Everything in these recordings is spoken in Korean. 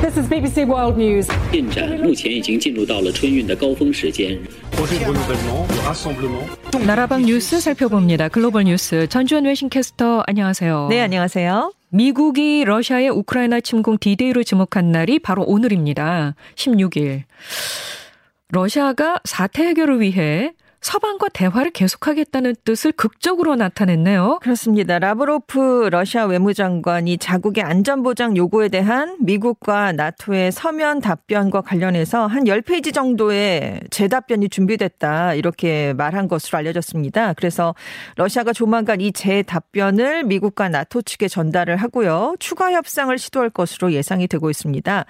This is BBC World News. 进展目前已经进入到了春运的高峰时间。 나라방 뉴스 살펴봅니다. 글로벌 뉴스 전주현 외신캐스터 안녕하세요. 네, 안녕하세요. 미국이 러시아의 우크라이나 침공 디데이로 지목한 날이 바로 오늘입니다. 16일. 러시아가 사태 해결을 위해 서방과 대화를 계속하겠다는 뜻을 극적으로 나타냈네요. 그렇습니다. 라브로프 러시아 외무장관이 자국의 안전보장 요구에 대한 미국과 나토의 서면 답변과 관련해서 한 10페이지 정도의 재답변이 준비됐다. 이렇게 말한 것으로 알려졌습니다. 그래서 러시아가 조만간 이 재답변을 미국과 나토 측에 전달을 하고요. 추가 협상을 시도할 것으로 예상이 되고 있습니다.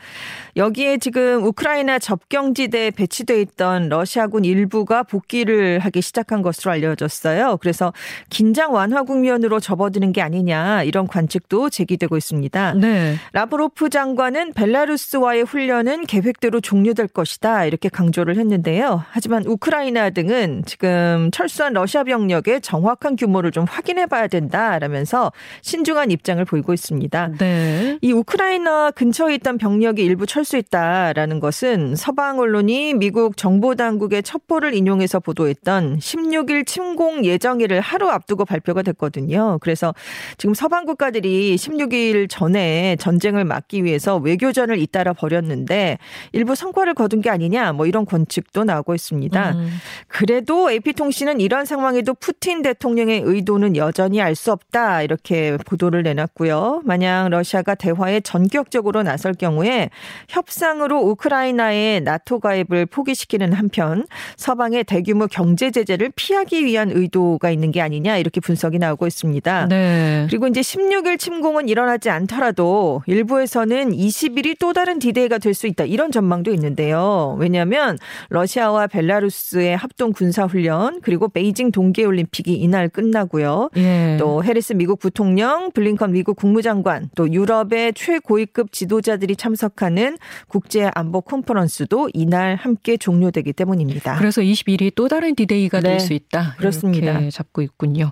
여기에 지금 우크라이나 접경지대에 배치돼 있던 러시아군 일부가 복귀를 하기 시작한 것으로 알려졌어요. 그래서 긴장 완화 국면으로 접어드는 게 아니냐 이런 관측도 제기되고 있습니다. 네. 라브로프 장관은 벨라루스와의 훈련은 계획대로 종료될 것이다 이렇게 강조를 했는데요. 하지만 우크라이나 등은 지금 철수한 러시아 병력의 정확한 규모를 좀 확인해 봐야 된다라면서 신중한 입장을 보이고 있습니다. 네. 이 우크라이나 근처에 있던 병력이 일부 철수했다라는 것은 서방 언론이 미국 정보 당국의 첩보를 인용해서 보도 했던 16일 침공 예정일을 하루 앞두고 발표가 됐거든요. 그래서 지금 서방 국가들이 16일 전에 전쟁을 막기 위해서 외교전을 잇따라 벌였는데 일부 성과를 거둔 게 아니냐 뭐 이런 관측도 나오고 있습니다. 음. 그래도 AP통신은 이런 상황에도 푸틴 대통령의 의도는 여전히 알 수 없다 이렇게 보도를 내놨고요. 만약 러시아가 대화에 전격적으로 나설 경우에 협상으로 우크라이나의 나토 가입을 포기시키는 한편 서방의 대규모 경제 제재를 피하기 위한 의도가 있는 게 아니냐 이렇게 분석이 나오고 있습니다. 네. 그리고 이제 16일 침공은 일어나지 않더라도 일부에서는 20일이 또 다른 디데이가 될 수 있다. 이런 전망도 있는데요. 왜냐하면 러시아와 벨라루스의 합동 군사 훈련 그리고 베이징 동계 올림픽이 이날 끝나고요. 예. 또 해리스 미국 부통령, 블링컨 미국 국무장관, 또 유럽의 최고위급 지도자들이 참석하는 국제 안보 컨퍼런스도 이날 함께 종료되기 때문입니다. 그래서 20일이 또 다른 디데이가 네, 될수 있다. 그렇습니다. 이렇게 잡고 있군요.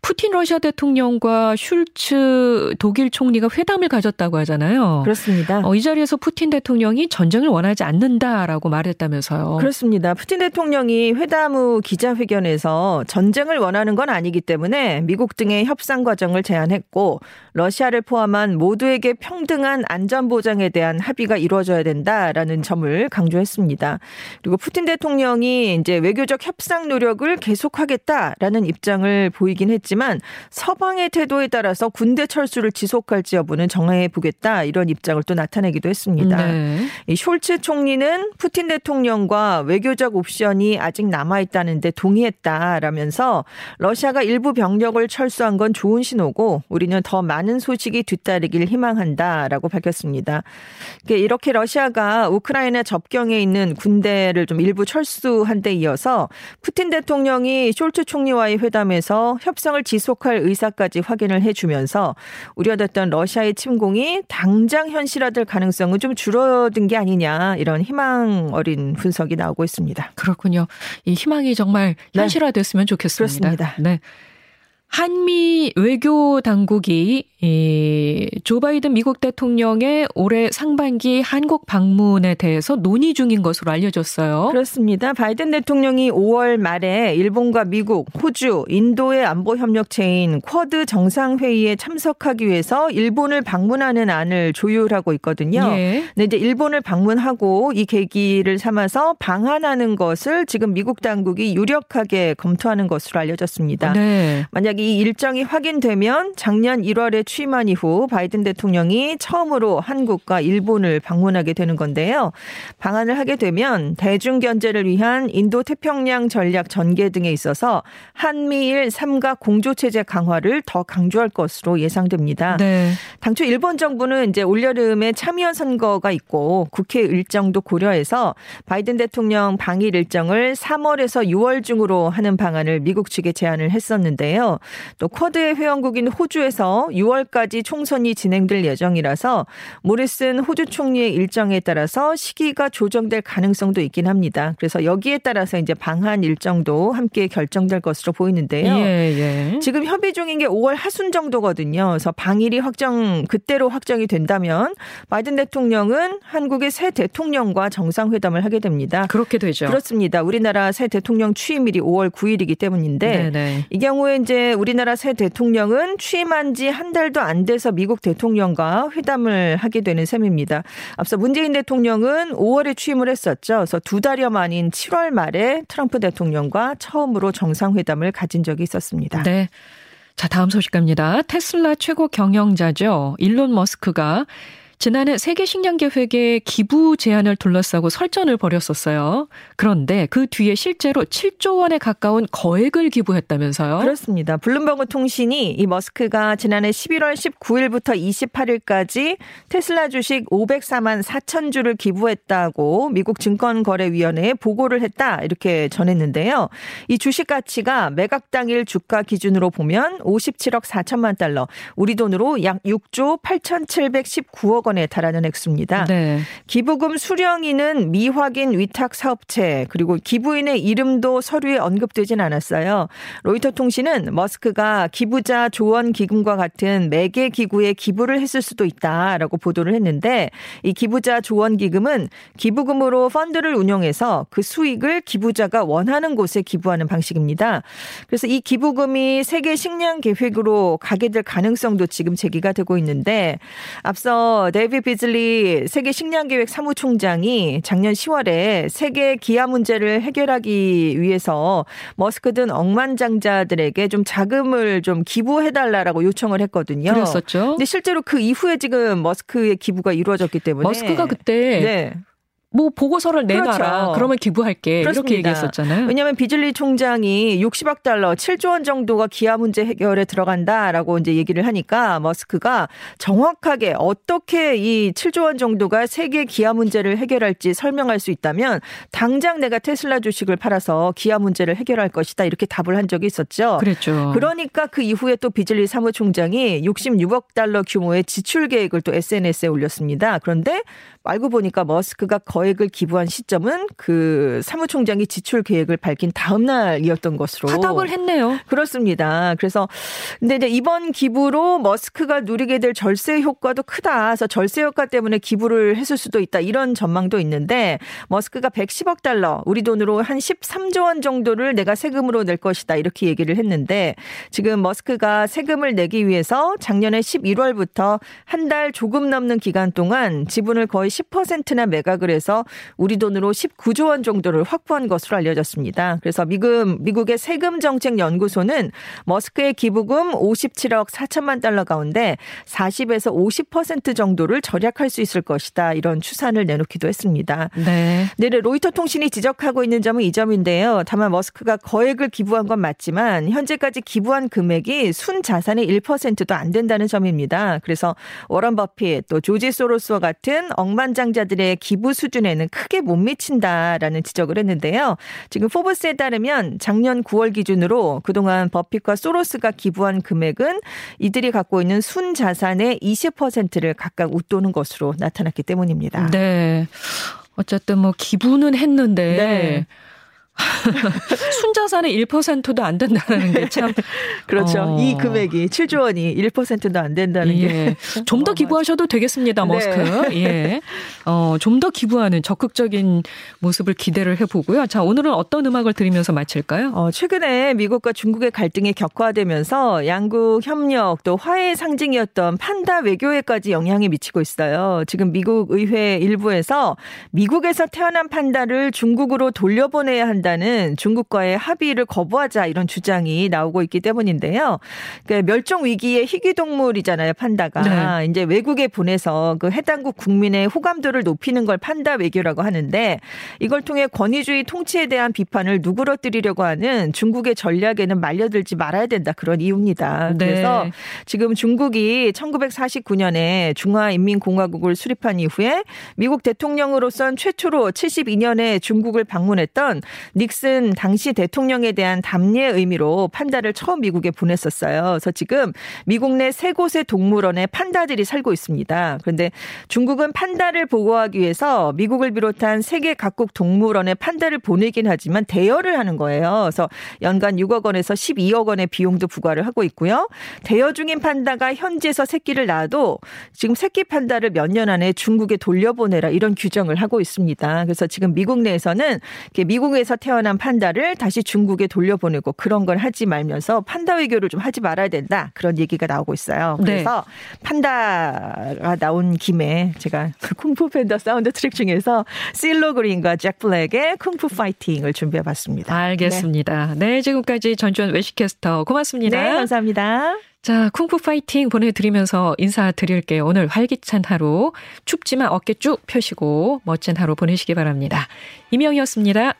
푸틴 러시아 대통령과 숄츠 독일 총리가 회담을 가졌다고 하잖아요. 그렇습니다. 어, 이 자리에서 푸틴 대통령이 전쟁을 원하지 않는다라고 말했다면서요. 그렇습니다. 푸틴 대통령이 회담 후 기자회견에서 전쟁을 원하는 건 아니기 때문에 미국 등의 협상 과정을 제안했고 러시아를 포함한 모두에게 평등한 안전 보장에 대한 합의가 이루어져야 된다라는 점을 강조했습니다. 그리고 푸틴 대통령이 이제 외교적 협상 노력을 계속하겠다라는 입장을 보이긴 했지만 서방의 태도에 따라서 군대 철수를 지속할지 여부는 정해 보겠다 이런 입장을 또 나타내기도 했습니다. 네. 이 숄츠 총리는 푸틴 대통령과 외교적 옵션이 아직 남아 있다는데 동의했다라면서 러시아가 일부 병력을 철수한 건 좋은 신호고 우리는 더 많은 소식이 뒤따르길 희망한다라고 밝혔습니다. 이렇게 러시아가 우크라이나 접경에 있는 군대를 좀 일부 철수한 데 이어서 푸틴 대통령이 숄츠 총리와의 회담에서 협상을 지속할 의사까지 확인을 해주면서 우려됐던 러시아의 침공이 당장 현실화될 가능성은 좀 줄어든 게 아니냐 이런 희망 어린 분석이 나오고 있습니다. 그렇군요. 이 희망이 정말 네. 현실화됐으면 좋겠습니다. 그렇습니다. 네. 한미 외교 당국이 이조 바이든 미국 대통령의 올해 상반기 한국 방문에 대해서 논의 중인 것으로 알려졌어요. 그렇습니다. 바이든 대통령이 5월 말에 일본과 미국, 호주, 인도의 안보 협력체인 쿼드 정상회의에 참석하기 위해서 일본을 방문하는 안을 조율하고 있거든요. 예. 근데 이제 일본을 방문하고 이 계기를 삼아서 방한하는 것을 지금 미국 당국이 유력하게 검토하는 것으로 알려졌습니다. 네. 만약 이 일정이 확인되면 작년 1월에 취임한 이후 바이든 대통령이 처음으로 한국과 일본을 방문하게 되는 건데요. 방한을 하게 되면 대중 견제를 위한 인도 태평양 전략 전개 등에 있어서 한미일 삼각 공조 체제 강화를 더 강조할 것으로 예상됩니다. 네. 당초 일본 정부는 이제 올여름에 참의원 선거가 있고 국회 일정도 고려해서 바이든 대통령 방일 일정을 3월에서 6월 중으로 하는 방안을 미국 측에 제안을 했었는데요. 또 쿼드의 회원국인 호주에서 6월까지 총선이 진행될 예정이라서 모리슨 호주 총리의 일정에 따라서 시기가 조정될 가능성도 있긴 합니다. 그래서 여기에 따라서 이제 방한 일정도 함께 결정될 것으로 보이는데요. 예, 예. 지금 협의 중인 게 5월 하순 정도거든요. 그래서 방일이 확정 그때로 확정이 된다면 바이든 대통령은 한국의 새 대통령과 정상회담을 하게 됩니다. 그렇게 되죠. 그렇습니다. 우리나라 새 대통령 취임일이 5월 9일이기 때문인데 네네. 이 경우에 이제 우리나라 새 대통령은 취임한 지 한 달도 안 돼서 미국 대통령과 회담을 하게 되는 셈입니다. 앞서 문재인 대통령은 5월에 취임을 했었죠. 그래서 두 달여 만인 7월 말에 트럼프 대통령과 처음으로 정상회담을 가진 적이 있었습니다. 네. 자, 다음 소식 갑니다. 테슬라 최고 경영자죠. 일론 머스크가 지난해 세계 식량 계획의 기부 제안을 둘러싸고 설전을 벌였었어요. 그런데 그 뒤에 실제로 7조 원에 가까운 거액을 기부했다면서요? 그렇습니다. 블룸버그 통신이 이 머스크가 지난해 11월 19일부터 28일까지 테슬라 주식 504만 4천 주를 기부했다고 미국 증권거래위원회에 보고를 했다 이렇게 전했는데요. 이 주식 가치가 매각 당일 주가 기준으로 보면 57억 4천만 달러, 우리 돈으로 약 6조 8,719억 원 원에 달하는 액수입니다. 네. 기부금 수령인은 미확인 위탁 사업체 그리고 기부인의 이름도 서류에 언급되진 않았어요. 로이터 통신은 머스크가 기부자 조언 기금과 같은 매개 기구에 기부를 했을 수도 있다라고 보도를 했는데 이 기부자 조언 기금은 기부금으로 펀드를 운영해서 그 수익을 기부자가 원하는 곳에 기부하는 방식입니다. 그래서 이 기부금이 세계 식량 계획으로 가게 될 가능성도 지금 제기가 되고 있는데 앞서 데이비드 비즐리 세계 식량계획 사무총장이 작년 10월에 세계 기아 문제를 해결하기 위해서 머스크 등 억만장자들에게 좀 자금을 좀 기부해달라라고 요청을 했거든요. 그랬었죠. 근데 실제로 그 이후에 지금 머스크의 기부가 이루어졌기 때문에 머스크가 그때 네. 뭐 보고서를 내놔라. 그렇죠. 그러면 기부할게. 그렇습니다. 이렇게 얘기했었잖아요. 왜냐하면 비즐리 총장이 60억 달러, 7조 원 정도가 기아 문제 해결에 들어간다라고 이제 얘기를 하니까 머스크가 정확하게 어떻게 이 7조 원 정도가 세계 기아 문제를 해결할지 설명할 수 있다면 당장 내가 테슬라 주식을 팔아서 기아 문제를 해결할 것이다 이렇게 답을 한 적이 있었죠. 그랬죠. 그러니까 그 이후에 또 비즐리 사무총장이 66억 달러 규모의 지출 계획을 또 SNS에 올렸습니다. 그런데 알고 보니까 머스크가 거액을 기부한 시점은 그 사무총장이 지출 계획을 밝힌 다음 날이었던 것으로 화답을 했네요. 그렇습니다. 그래서 근데 이제 이번 기부로 머스크가 누리게 될 절세 효과도 크다. 그래서 절세 효과 때문에 기부를 했을 수도 있다. 이런 전망도 있는데 머스크가 110억 달러, 우리 돈으로 한 13조 원 정도를 내가 세금으로 낼 것이다. 이렇게 얘기를 했는데 지금 머스크가 세금을 내기 위해서 작년에 11월부터 한 달 조금 넘는 기간 동안 지분을 거의 10%나 매각을 해서 우리 돈으로 19조 원 정도를 확보한 것으로 알려졌습니다. 그래서 미국, 미국의 세금 정책 연구소는 머스크의 기부금 57억 4천만 달러 가운데 40에서 50% 정도를 절약할 수 있을 것이다. 이런 추산을 내놓기도 했습니다. 네. 네, 로이터 통신이 지적하고 있는 점은 이 점인데요. 다만 머스크가 거액을 기부한 건 맞지만 현재까지 기부한 금액이 순 자산의 1%도 안 된다는 점입니다. 그래서 워런 버핏 또 조지 소로스와 같은 억만 억만장자들의 기부 수준에는 크게 못 미친다라는 지적을 했는데요. 지금 포브스에 따르면 작년 9월 기준으로 그동안 버핏과 소로스가 기부한 금액은 이들이 갖고 있는 순 자산의 20%를 각각 웃도는 것으로 나타났기 때문입니다. 네. 어쨌든 뭐 기부는 했는데 네. 순자산의 1%도 안 된다는 게 참. 그렇죠. 어. 이 금액이 7조 원이 1%도 안 된다는 예. 게. 좀 더 기부하셔도 되겠습니다, 머스크. 네. 예. 어, 좀 더 기부하는 적극적인 모습을 기대를 해 보고요. 자, 오늘은 어떤 음악을 들으면서 마칠까요? 어, 최근에 미국과 중국의 갈등이 격화되면서 양국 협력 또 화해의 상징이었던 판다 외교에까지 영향이 미치고 있어요. 지금 미국 의회 일부에서 미국에서 태어난 판다를 중국으로 돌려보내야 한다. 한다는 중국과의 합의를 거부하자 이런 주장이 나오고 있기 때문인데요. 그러니까 멸종 위기의 희귀 동물이잖아요, 판다가. 네. 이제 외국에 보내서 그 해당국 국민의 호감도를 높이는 걸 판다 외교라고 하는데 이걸 통해 권위주의 통치에 대한 비판을 누그러뜨리려고 하는 중국의 전략에는 말려들지 말아야 된다 그런 이유입니다. 네. 그래서 지금 중국이 1949년에 중화인민공화국을 수립한 이후에 미국 대통령으로선 최초로 72년에 중국을 방문했던 닉슨 당시 대통령에 대한 담례 의미로 판다를 처음 미국에 보냈었어요. 그래서 지금 미국 내 세 곳의 동물원에 판다들이 살고 있습니다. 그런데 중국은 판다를 보호하기 위해서 미국을 비롯한 세계 각국 동물원에 판다를 보내긴 하지만 대여를 하는 거예요. 그래서 연간 6억 원에서 12억 원의 비용도 부과를 하고 있고요. 대여 중인 판다가 현지에서 새끼를 낳아도 지금 새끼 판다를 몇 년 안에 중국에 돌려보내라 이런 규정을 하고 있습니다. 그래서 지금 미국 내에서는 미국에서 태어난 판다를 다시 중국에 돌려보내고 그런 걸 하지 말면서 판다 외교를 좀 하지 말아야 된다 그런 얘기가 나오고 있어요. 네. 그래서 네. 판다가 나온 김에 제가 그 쿵푸 팬더 사운드 트랙 중에서 씨로 그린과 잭 블랙의 Kung Fu Fighting을 준비해봤습니다. 알겠습니다. 네, 네 지금까지 전주현 외신캐스터 고맙습니다. 네, 감사합니다. 자, Kung Fu Fighting 보내드리면서 인사드릴게요. 오늘 활기찬 하루, 춥지만 어깨 쭉 펴시고 멋진 하루 보내시기 바랍니다. 이명이었습니다.